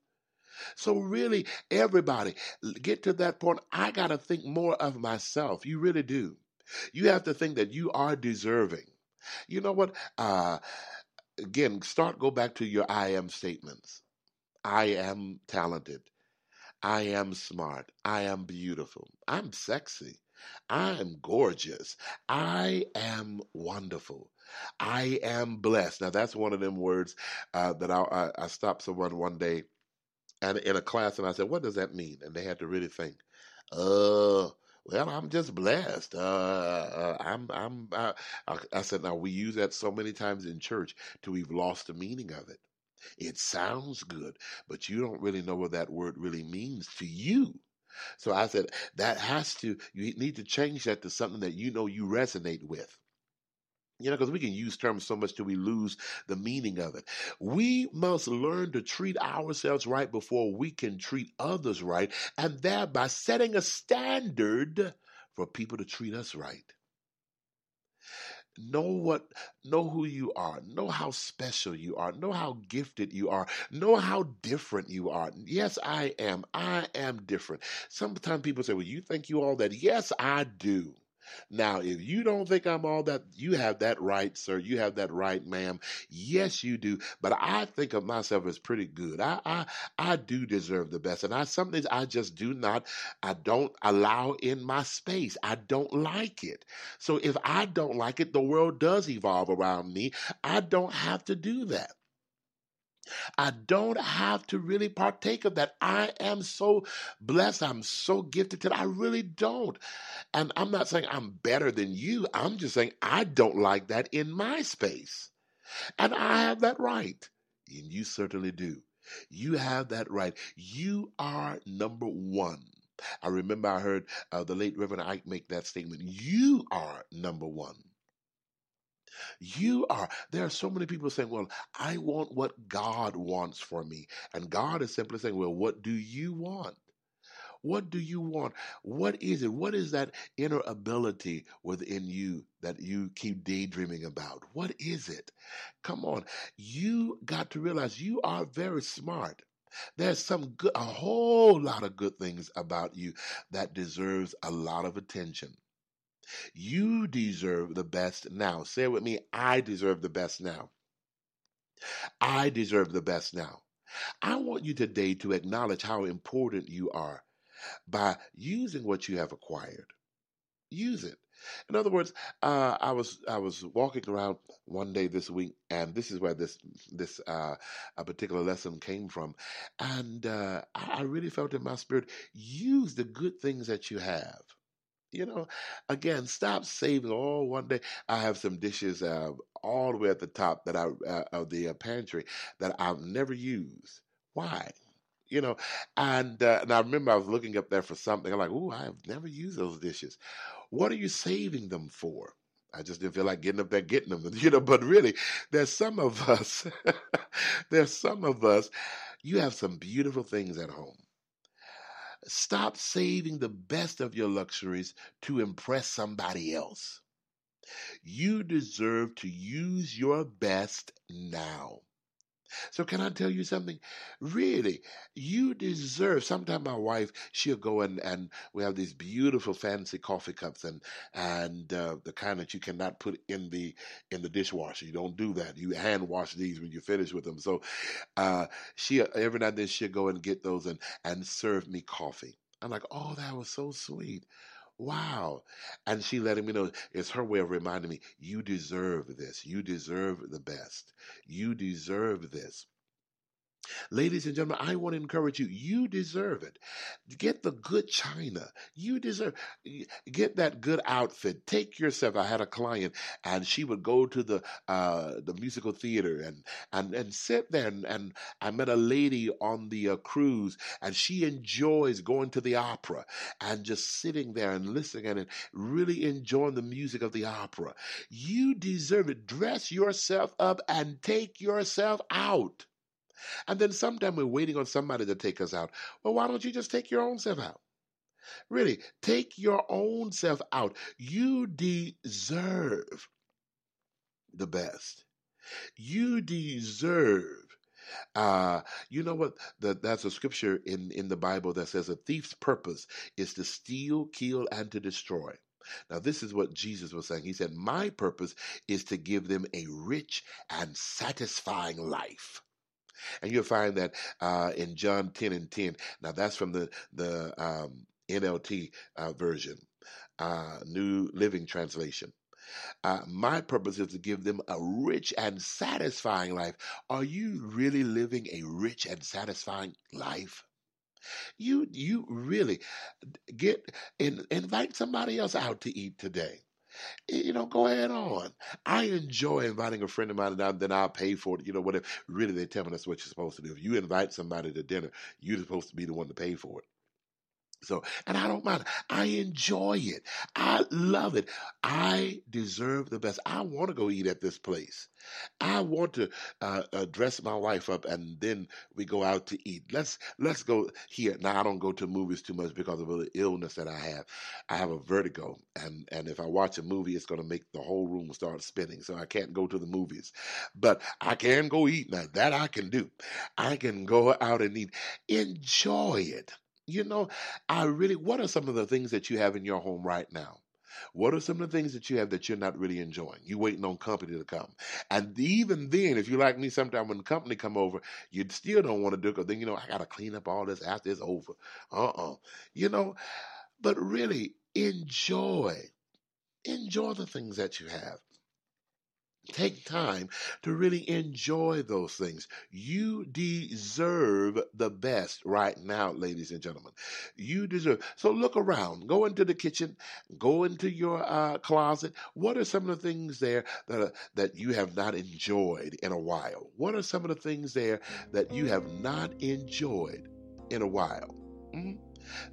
B: So, really, everybody, get to that point. I got to think more of myself. You really do. You have to think that you are deserving. You know what? Uh, again, start, go back to your I am statements. I am talented. I am smart. I am beautiful. I'm sexy. I am gorgeous. I am wonderful. I am blessed. Now, that's one of them words uh, that I, I, I stopped someone one day and in a class and I said, What does that mean? And they had to really think, Uh, well, I'm just blessed. Uh, uh, I'm, I'm, I, I said, now we use that so many times in church till we've lost the meaning of it. It sounds good, but you don't really know what that word really means to you. So I said, that has to, you need to change that to something that you know you resonate with. You know, because we can use terms so much till we lose the meaning of it. We must learn to treat ourselves right before we can treat others right, and thereby setting a standard for people to treat us right. Know what, know who you are. Know how special you are. Know how gifted you are. Know how different you are. Yes, I am. I am different. Sometimes people say, well, you think you all that? Yes, I do. Now, if you don't think I'm all that, you have that right, sir. You have that right, ma'am. Yes, you do. But I think of myself as pretty good. I I, I do deserve the best. And I some things I just do not, I don't allow in my space. I don't like it. So if I don't like it, the world does evolve around me. I don't have to do that. I don't have to really partake of that. I am so blessed. I'm so gifted that I really don't. And I'm not saying I'm better than you. I'm just saying I don't like that in my space. And I have that right. And you certainly do. You have that right. You are number one. I remember I heard uh, the late Reverend Ike make that statement. You are number one. You are. There are so many people saying, Well, I want what God wants for me. And God is simply saying, Well, what do you want? What do you want? What is it? What is that inner ability within you that you keep daydreaming about? What is it? Come on. You got to realize you are very smart. There's some good, a whole lot of good things about you that deserves a lot of attention. You deserve the best now. Say it with me I deserve the best now. I deserve the best now. I want you today to acknowledge how important you are by using what you have acquired. Use it. In other words, uh, I was I was walking around one day this week, and this is where this this uh, a particular lesson came from, and uh, I really felt in my spirit: use the good things that you have. You know, again, stop saving. Oh, one day I have some dishes uh, all the way at the top that I uh, of the uh, pantry that I've never used. Why? You know, and uh, and I remember I was looking up there for something. I'm like, oh, I have never used those dishes. What are you saving them for? I just didn't feel like getting up there getting them, you know. But really, there's some of us. there's some of us. You have some beautiful things at home. Stop saving the best of your luxuries to impress somebody else. You deserve to use your best now. So can I tell you something? Really, you deserve. Sometimes my wife, she'll go and and we have these beautiful fancy coffee cups and and uh, the kind that you cannot put in the in the dishwasher. You don't do that. You hand wash these when you finish with them. So uh, she every now and then she'll go and get those and and serve me coffee. I'm like, oh, that was so sweet. Wow. And she letting me know it's her way of reminding me, you deserve this. You deserve the best. You deserve this. Ladies and gentlemen, I want to encourage you. You deserve it. Get the good china. You deserve get that good outfit. Take yourself. I had a client and she would go to the uh, the musical theater and and and sit there and, and I met a lady on the uh, cruise and she enjoys going to the opera and just sitting there and listening and really enjoying the music of the opera. You deserve it. Dress yourself up and take yourself out. And then sometime we're waiting on somebody to take us out. Well, why don't you just take your own self out? Really, take your own self out. You deserve the best. You deserve. Uh, you know what? The, that's a scripture in, in the Bible that says a thief's purpose is to steal, kill, and to destroy. Now, this is what Jesus was saying. He said, My purpose is to give them a rich and satisfying life. And you'll find that uh, in John 10 and 10. Now, that's from the, the um, NLT uh, version, uh, New Living Translation. Uh, my purpose is to give them a rich and satisfying life. Are you really living a rich and satisfying life? You you really get in, invite somebody else out to eat today you know, go ahead on. I enjoy inviting a friend of mine, and then I'll pay for it. You know, whatever. Really, they tell me that's what you're supposed to do. If you invite somebody to dinner, you're supposed to be the one to pay for it. So, and I don't mind. I enjoy it. I love it. I deserve the best. I want to go eat at this place. I want to uh, uh, dress my wife up, and then we go out to eat. Let's let's go here. Now I don't go to movies too much because of the illness that I have. I have a vertigo, and and if I watch a movie, it's going to make the whole room start spinning. So I can't go to the movies, but I can go eat. Now that I can do. I can go out and eat. Enjoy it. You know, I really, what are some of the things that you have in your home right now? What are some of the things that you have that you're not really enjoying? You waiting on company to come, and even then, if you like me, sometime when the company come over, you still don't want to do it. Cause then you know I got to clean up all this after it's over. Uh uh-uh. uh You know, but really enjoy, enjoy the things that you have. Take time to really enjoy those things. You deserve the best right now, ladies and gentlemen. You deserve. So look around. Go into the kitchen. Go into your uh, closet. What are some of the things there that are, that you have not enjoyed in a while? What are some of the things there that you have not enjoyed in a while? Mm-hmm.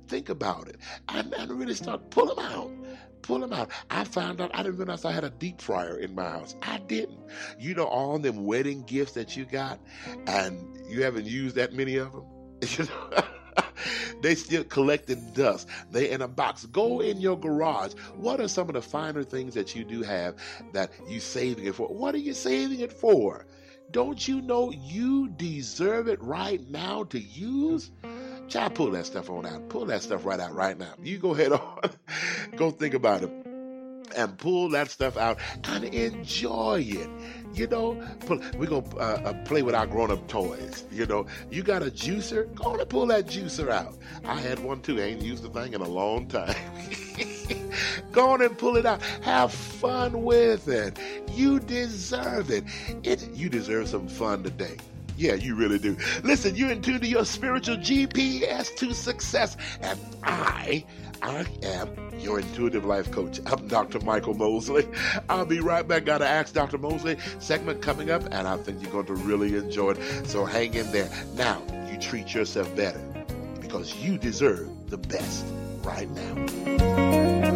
B: Think about it and, and really start pull them out. Pull them out. I found out I didn't realize I had a deep fryer in my house. I didn't. You know all them wedding gifts that you got, and you haven't used that many of them. You know. they still collecting dust. They in a box. Go in your garage. What are some of the finer things that you do have that you saving it for? What are you saving it for? Don't you know you deserve it right now to use? Child, pull that stuff on out. Pull that stuff right out right now. You go ahead on. go think about it. and pull that stuff out and enjoy it. You know, we're going to uh, play with our grown up toys. You know, you got a juicer? Go on and pull that juicer out. I had one too. I ain't used the thing in a long time. Go on and pull it out. Have fun with it. You deserve it. it you deserve some fun today. Yeah, you really do. Listen, you're in tune to your spiritual GPS to success. And I, I am your intuitive life coach. I'm Dr. Michael Mosley. I'll be right back. Gotta ask Dr. Mosley segment coming up, and I think you're going to really enjoy it. So hang in there. Now, you treat yourself better because you deserve the best right now.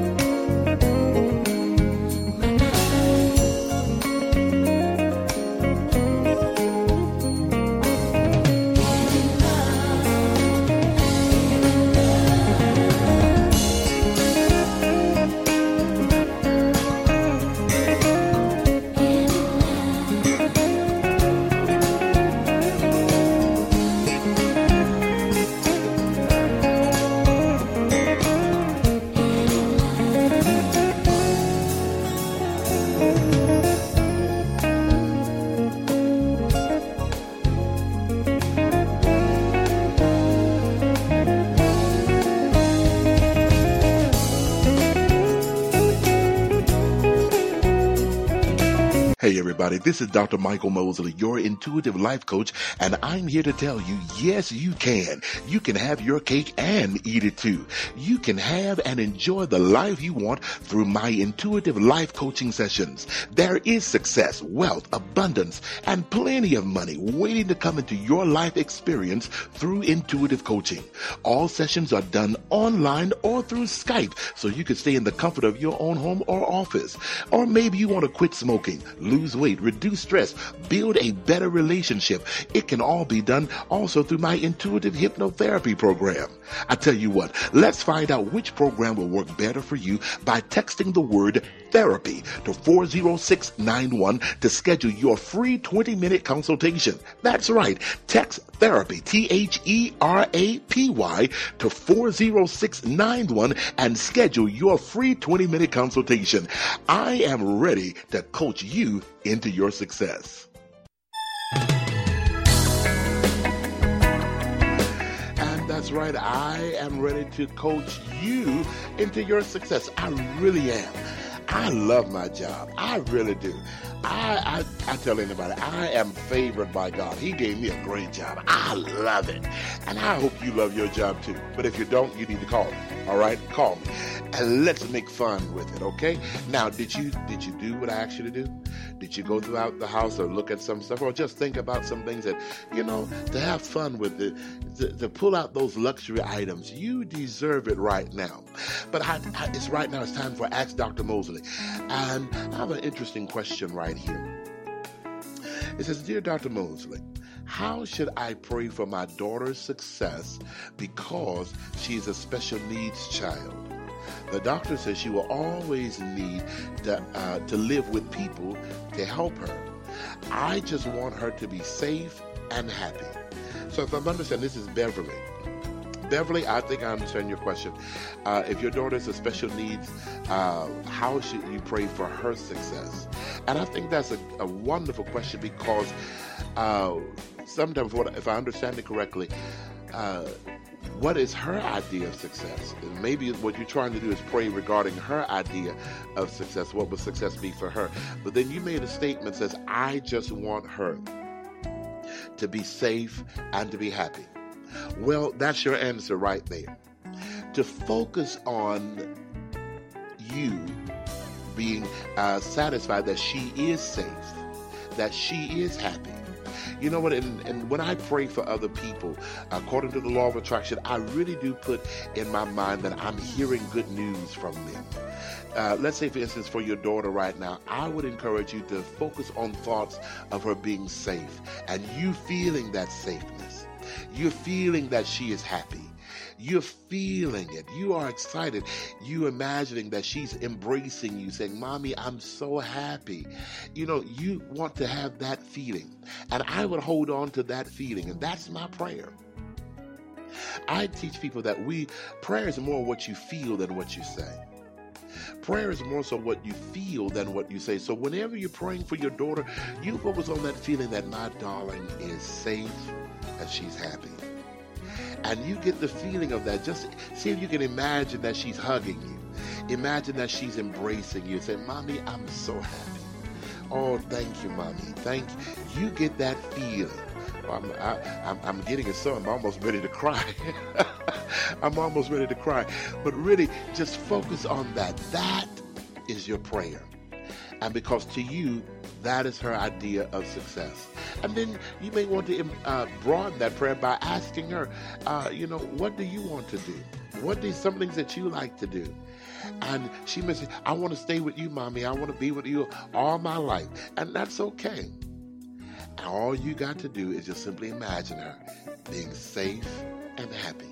B: Everybody. This is Dr. Michael Mosley, your intuitive life coach, and I'm here to tell you, yes, you can. You can have your cake and eat it too. You can have and enjoy the life you want through my intuitive life coaching sessions. There is success, wealth, abundance, and plenty of money waiting to come into your life experience through intuitive coaching. All sessions are done online or through Skype, so you can stay in the comfort of your own home or office. Or maybe you want to quit smoking, lose weight, reduce stress, build a better relationship. It can all be done also through my intuitive hypnotherapy program. I tell you what, let's find out which program will work better for you by texting the word therapy to 40691 to schedule your free 20 minute consultation. That's right. Text therapy, T-H-E-R-A-P-Y to 40691 and schedule your free 20 minute consultation. I am ready to coach you into your success. And that's right. I am ready to coach you into your success. I really am. I love my job. I really do. I, I, I tell anybody, I am favored by God. He gave me a great job. I love it. And I hope you love your job too. But if you don't, you need to call me. All right? Call me. And let's make fun with it, okay? Now, did you did you do what I asked you to do? Did you go throughout the house or look at some stuff or just think about some things that, you know, to have fun with it, to, to pull out those luxury items? You deserve it right now. But I, I, it's right now, it's time for Ask Dr. Mosley. And I have an interesting question right here. It says, Dear Dr. Mosley, how should I pray for my daughter's success because she is a special needs child? The doctor says she will always need to, uh, to live with people to help her. I just want her to be safe and happy. So if I'm understanding, this is Beverly. Beverly, I think I understand your question. Uh, if your daughter has special needs, uh, how should you pray for her success? And I think that's a, a wonderful question because uh, sometimes, what, if I understand it correctly, uh, what is her idea of success? Maybe what you're trying to do is pray regarding her idea of success. What would success be for her? But then you made a statement says, I just want her to be safe and to be happy. Well, that's your answer right there. To focus on you being uh, satisfied that she is safe, that she is happy. You know what? And, and, when I pray for other people, according to the law of attraction, I really do put in my mind that I'm hearing good news from them. Uh, let's say, for instance, for your daughter right now, I would encourage you to focus on thoughts of her being safe and you feeling that safeness. You're feeling that she is happy. You're feeling it. You are excited. You imagining that she's embracing you, saying, Mommy, I'm so happy. You know, you want to have that feeling. And I would hold on to that feeling. And that's my prayer. I teach people that we, prayer is more what you feel than what you say. Prayer is more so what you feel than what you say. So whenever you're praying for your daughter, you focus on that feeling that my darling is safe and she's happy. And you get the feeling of that. Just see if you can imagine that she's hugging you. Imagine that she's embracing you. Say, Mommy, I'm so happy. Oh, thank you, Mommy. Thank you. You get that feeling. I'm, I, am i am getting it so I'm almost ready to cry. I'm almost ready to cry. But really, just focus on that. That is your prayer. And because to you, that is her idea of success. And then you may want to uh, broaden that prayer by asking her, uh, you know, what do you want to do? What are some things that you like to do? And she may say, I want to stay with you, mommy. I want to be with you all my life. And that's okay. And all you got to do is just simply imagine her being safe and happy.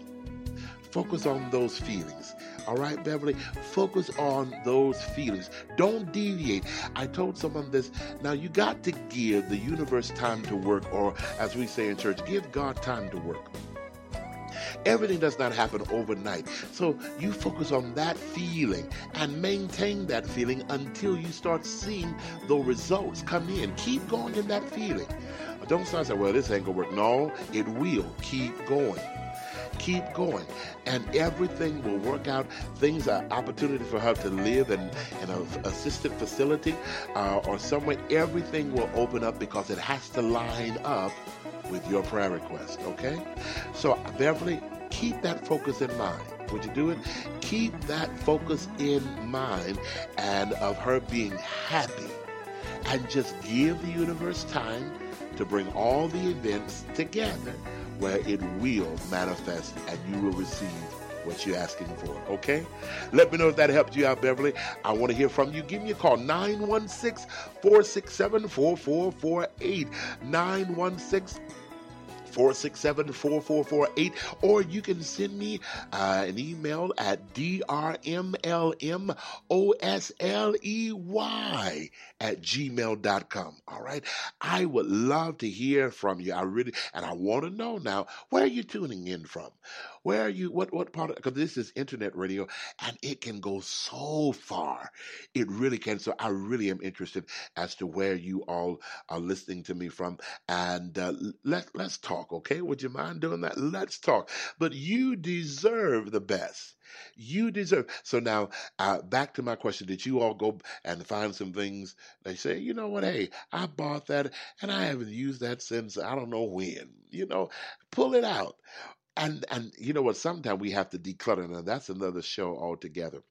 B: Focus on those feelings. All right, Beverly? Focus on those feelings. Don't deviate. I told someone this. Now, you got to give the universe time to work, or as we say in church, give God time to work. Everything does not happen overnight. So you focus on that feeling and maintain that feeling until you start seeing the results come in. Keep going in that feeling. Don't start saying, well, this ain't gonna work. No, it will. Keep going keep going and everything will work out. Things are opportunity for her to live in, in an assisted facility uh, or somewhere everything will open up because it has to line up with your prayer request okay? So beverly keep that focus in mind. Would you do it? Keep that focus in mind and of her being happy and just give the universe time to bring all the events together where it will manifest and you will receive what you're asking for. Okay? Let me know if that helped you out, Beverly. I want to hear from you. Give me a call 916 467 4448. 916 467 4448, or you can send me uh, an email at drmlmosley at gmail.com. All right. I would love to hear from you. I really, and I want to know now, where are you tuning in from? Where are you? What what part? Because this is internet radio, and it can go so far. It really can. So I really am interested as to where you all are listening to me from, and uh, let let's talk. Okay, would you mind doing that? Let's talk. But you deserve the best. You deserve. So now, uh, back to my question: Did you all go and find some things? They say, you know what? Hey, I bought that, and I haven't used that since I don't know when. You know, pull it out. And and you know what? Sometimes we have to declutter. Now that's another show altogether.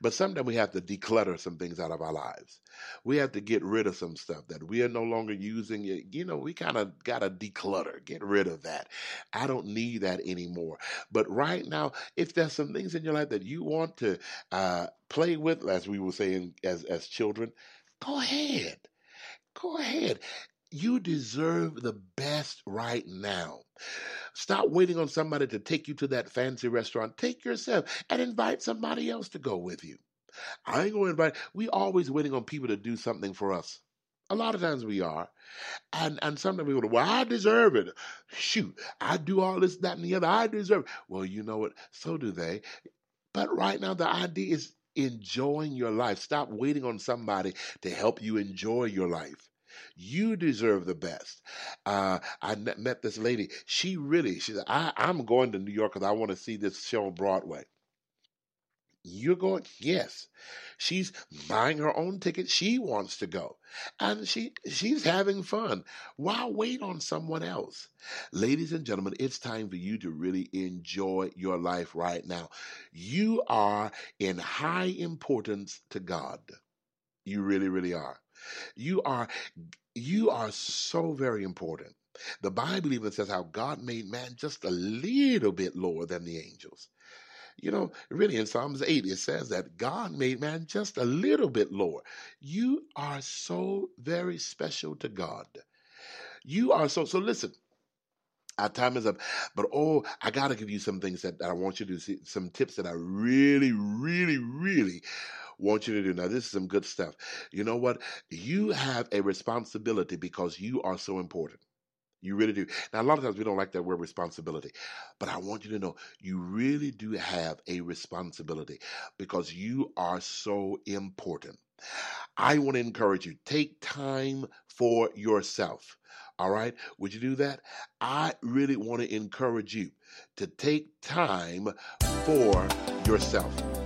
B: But sometimes we have to declutter some things out of our lives. We have to get rid of some stuff that we are no longer using. You know, we kind of got to declutter, get rid of that. I don't need that anymore. But right now, if there's some things in your life that you want to uh, play with, as we were saying as, as children, go ahead. Go ahead. You deserve the best right now. Stop waiting on somebody to take you to that fancy restaurant. Take yourself and invite somebody else to go with you. I ain't to invite. We always waiting on people to do something for us. A lot of times we are. And and sometimes we go, well, I deserve it. Shoot, I do all this, that, and the other. I deserve it. Well, you know what? So do they. But right now, the idea is enjoying your life. Stop waiting on somebody to help you enjoy your life. You deserve the best. Uh, I met this lady. She really, she said, I, I'm going to New York because I want to see this show on Broadway. You're going? Yes. She's buying her own ticket. She wants to go. And she she's having fun. Why wait on someone else? Ladies and gentlemen, it's time for you to really enjoy your life right now. You are in high importance to God. You really, really are. You are you are so very important. The Bible even says how God made man just a little bit lower than the angels. You know, really in Psalms 8, it says that God made man just a little bit lower. You are so very special to God. You are so, so listen, our time is up. But oh, I got to give you some things that, that I want you to see, some tips that I really, really, really want you to do. Now, this is some good stuff. You know what? You have a responsibility because you are so important. You really do. Now, a lot of times we don't like that word responsibility, but I want you to know you really do have a responsibility because you are so important. I want to encourage you take time for yourself. All right. Would you do that? I really want to encourage you to take time for yourself.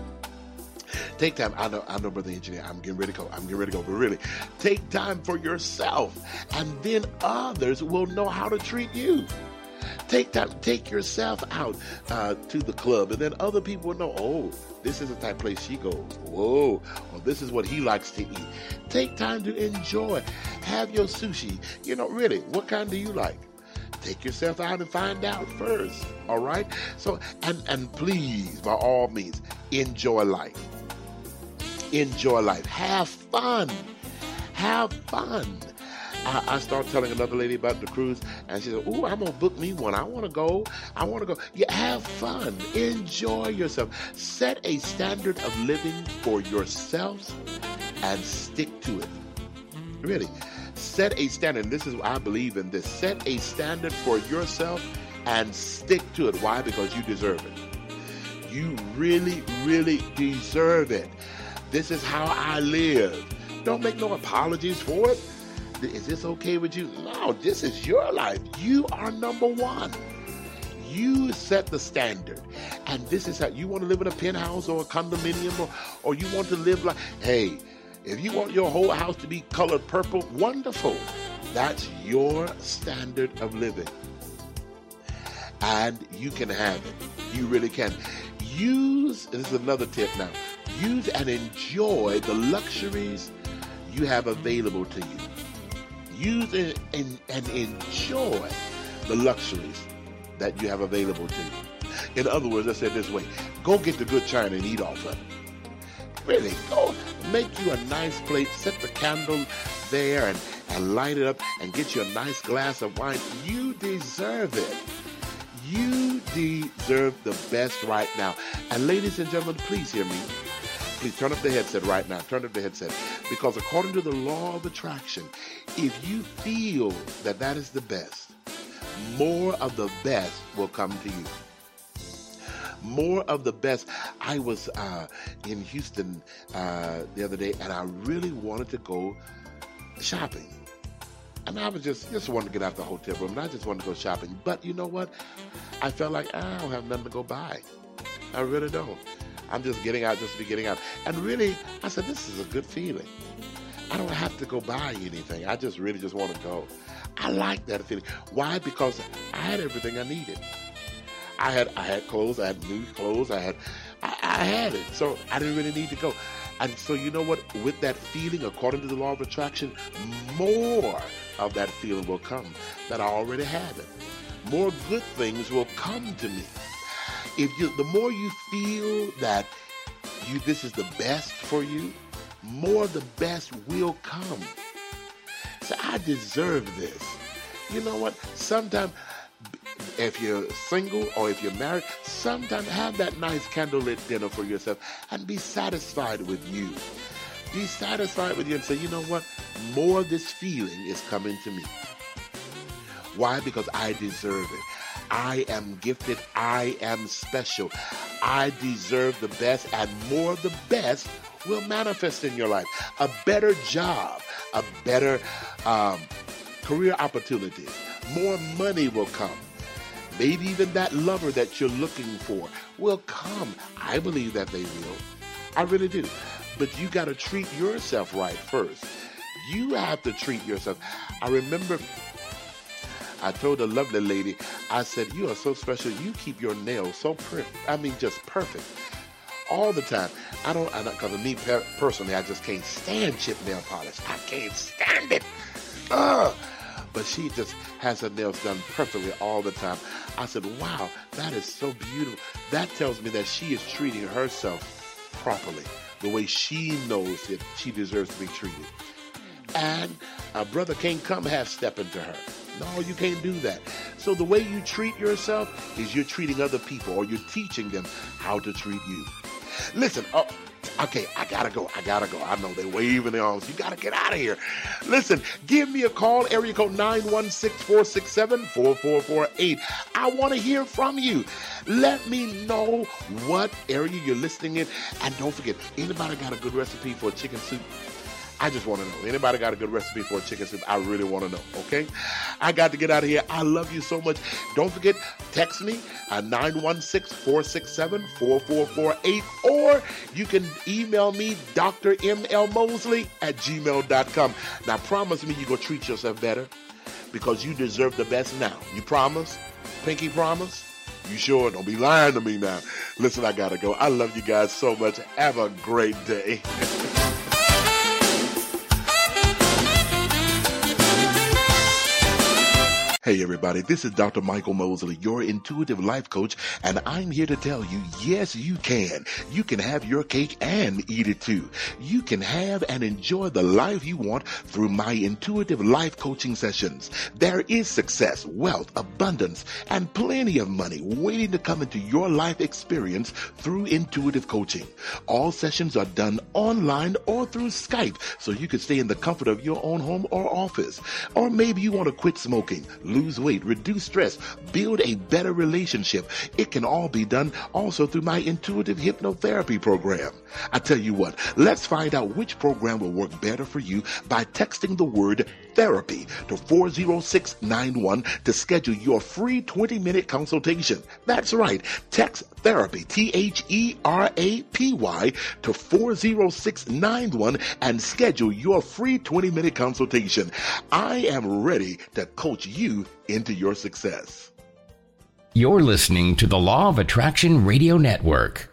B: Take time. I know, I know, brother engineer. I'm getting ready to go. I'm getting ready to go. But really, take time for yourself, and then others will know how to treat you. Take time. Take yourself out uh, to the club, and then other people will know. Oh, this is the type of place she goes. Whoa. Well, this is what he likes to eat. Take time to enjoy. Have your sushi. You know, really, what kind do you like? Take yourself out and find out first. All right? So and and please, by all means, enjoy life. Enjoy life. Have fun. Have fun. I, I started telling another lady about the cruise, and she said, "Ooh, I'm gonna book me one. I want to go. I want to go. Yeah, have fun. Enjoy yourself. Set a standard of living for yourselves, and stick to it. Really, set a standard. This is what I believe in this. Set a standard for yourself and stick to it. Why? Because you deserve it. You really, really deserve it. This is how I live. Don't make no apologies for it. Is this okay with you? No, this is your life. You are number one. You set the standard. And this is how you want to live in a penthouse or a condominium or, or you want to live like, hey, if you want your whole house to be colored purple, wonderful. That's your standard of living. And you can have it. You really can. Use, this is another tip now, use and enjoy the luxuries you have available to you use and, and, and enjoy the luxuries that you have available to you. In other words, I said this way go get the good china and eat off of it. Really, go make you a nice plate, set the candle there and, and light it up and get you a nice glass of wine. You deserve it. You deserve the best right now. And ladies and gentlemen, please hear me. Please turn up the headset right now. Turn up the headset. Because according to the law of attraction, if you feel that that is the best, more of the best will come to you. More of the best. I was uh, in Houston uh, the other day, and I really wanted to go shopping. And I was just just wanted to get out of the hotel room, and I just wanted to go shopping. But you know what? I felt like I don't have nothing to go buy. I really don't. I'm just getting out just to be getting out. And really, I said, this is a good feeling. I don't have to go buy anything. I just really just want to go. I like that feeling. Why? Because I had everything I needed. I had I had clothes, I had new clothes, I had I, I had it. So I didn't really need to go. And so you know what? With that feeling, according to the law of attraction, more of that feeling will come that I already have it. More good things will come to me if you the more you feel that you this is the best for you, more the best will come. So I deserve this. You know what? Sometimes if you're single or if you're married, sometimes have that nice candlelit dinner for yourself and be satisfied with you. Be satisfied with you and say, you know what? More of this feeling is coming to me. Why? Because I deserve it. I am gifted. I am special. I deserve the best, and more of the best will manifest in your life. A better job, a better um, career opportunity, more money will come. Maybe even that lover that you're looking for will come. I believe that they will. I really do. But you got to treat yourself right first. You have to treat yourself. I remember I told a lovely lady, I said, You are so special. You keep your nails so perfect. I mean, just perfect. All the time. I don't, I because of me personally, I just can't stand chip nail polish. I can't stand it. Ugh. But she just has her nails done perfectly all the time. I said, Wow, that is so beautiful. That tells me that she is treating herself properly, the way she knows that she deserves to be treated. And a brother can't come half stepping to her. No, you can't do that. So the way you treat yourself is you're treating other people or you're teaching them how to treat you. Listen, uh, Okay, I gotta go. I gotta go. I know they're waving their arms. You gotta get out of here. Listen, give me a call, area code 916-467-4448. I want to hear from you. Let me know what area you're listening in. And don't forget, anybody got a good recipe for chicken soup? I just want to know. Anybody got a good recipe for a chicken soup? I really want to know. Okay. I got to get out of here. I love you so much. Don't forget, text me at 916 467 4448 or you can email me, Dr. M.L. Mosley at gmail.com. Now, promise me you're to treat yourself better because you deserve the best now. You promise? Pinky promise? You sure? Don't be lying to me now. Listen, I got to go. I love you guys so much. Have a great day. Hey everybody, this is Dr. Michael Mosley, your intuitive life coach, and I'm here to tell you, yes, you can. You can have your cake and eat it too. You can have and enjoy the life you want through my intuitive life coaching sessions. There is success, wealth, abundance, and plenty of money waiting to come into your life experience through intuitive coaching. All sessions are done online or through Skype, so you can stay in the comfort of your own home or office. Or maybe you want to quit smoking lose weight, reduce stress, build a better relationship. It can all be done also through my intuitive hypnotherapy program. I tell you what, let's find out which program will work better for you by texting the word therapy to 40691 to schedule your free 20 minute consultation. That's right. Text therapy, T H E R A P Y, to 40691 and schedule your free 20 minute consultation. I am ready to coach you into your success.
A: You're listening to the Law of Attraction Radio Network.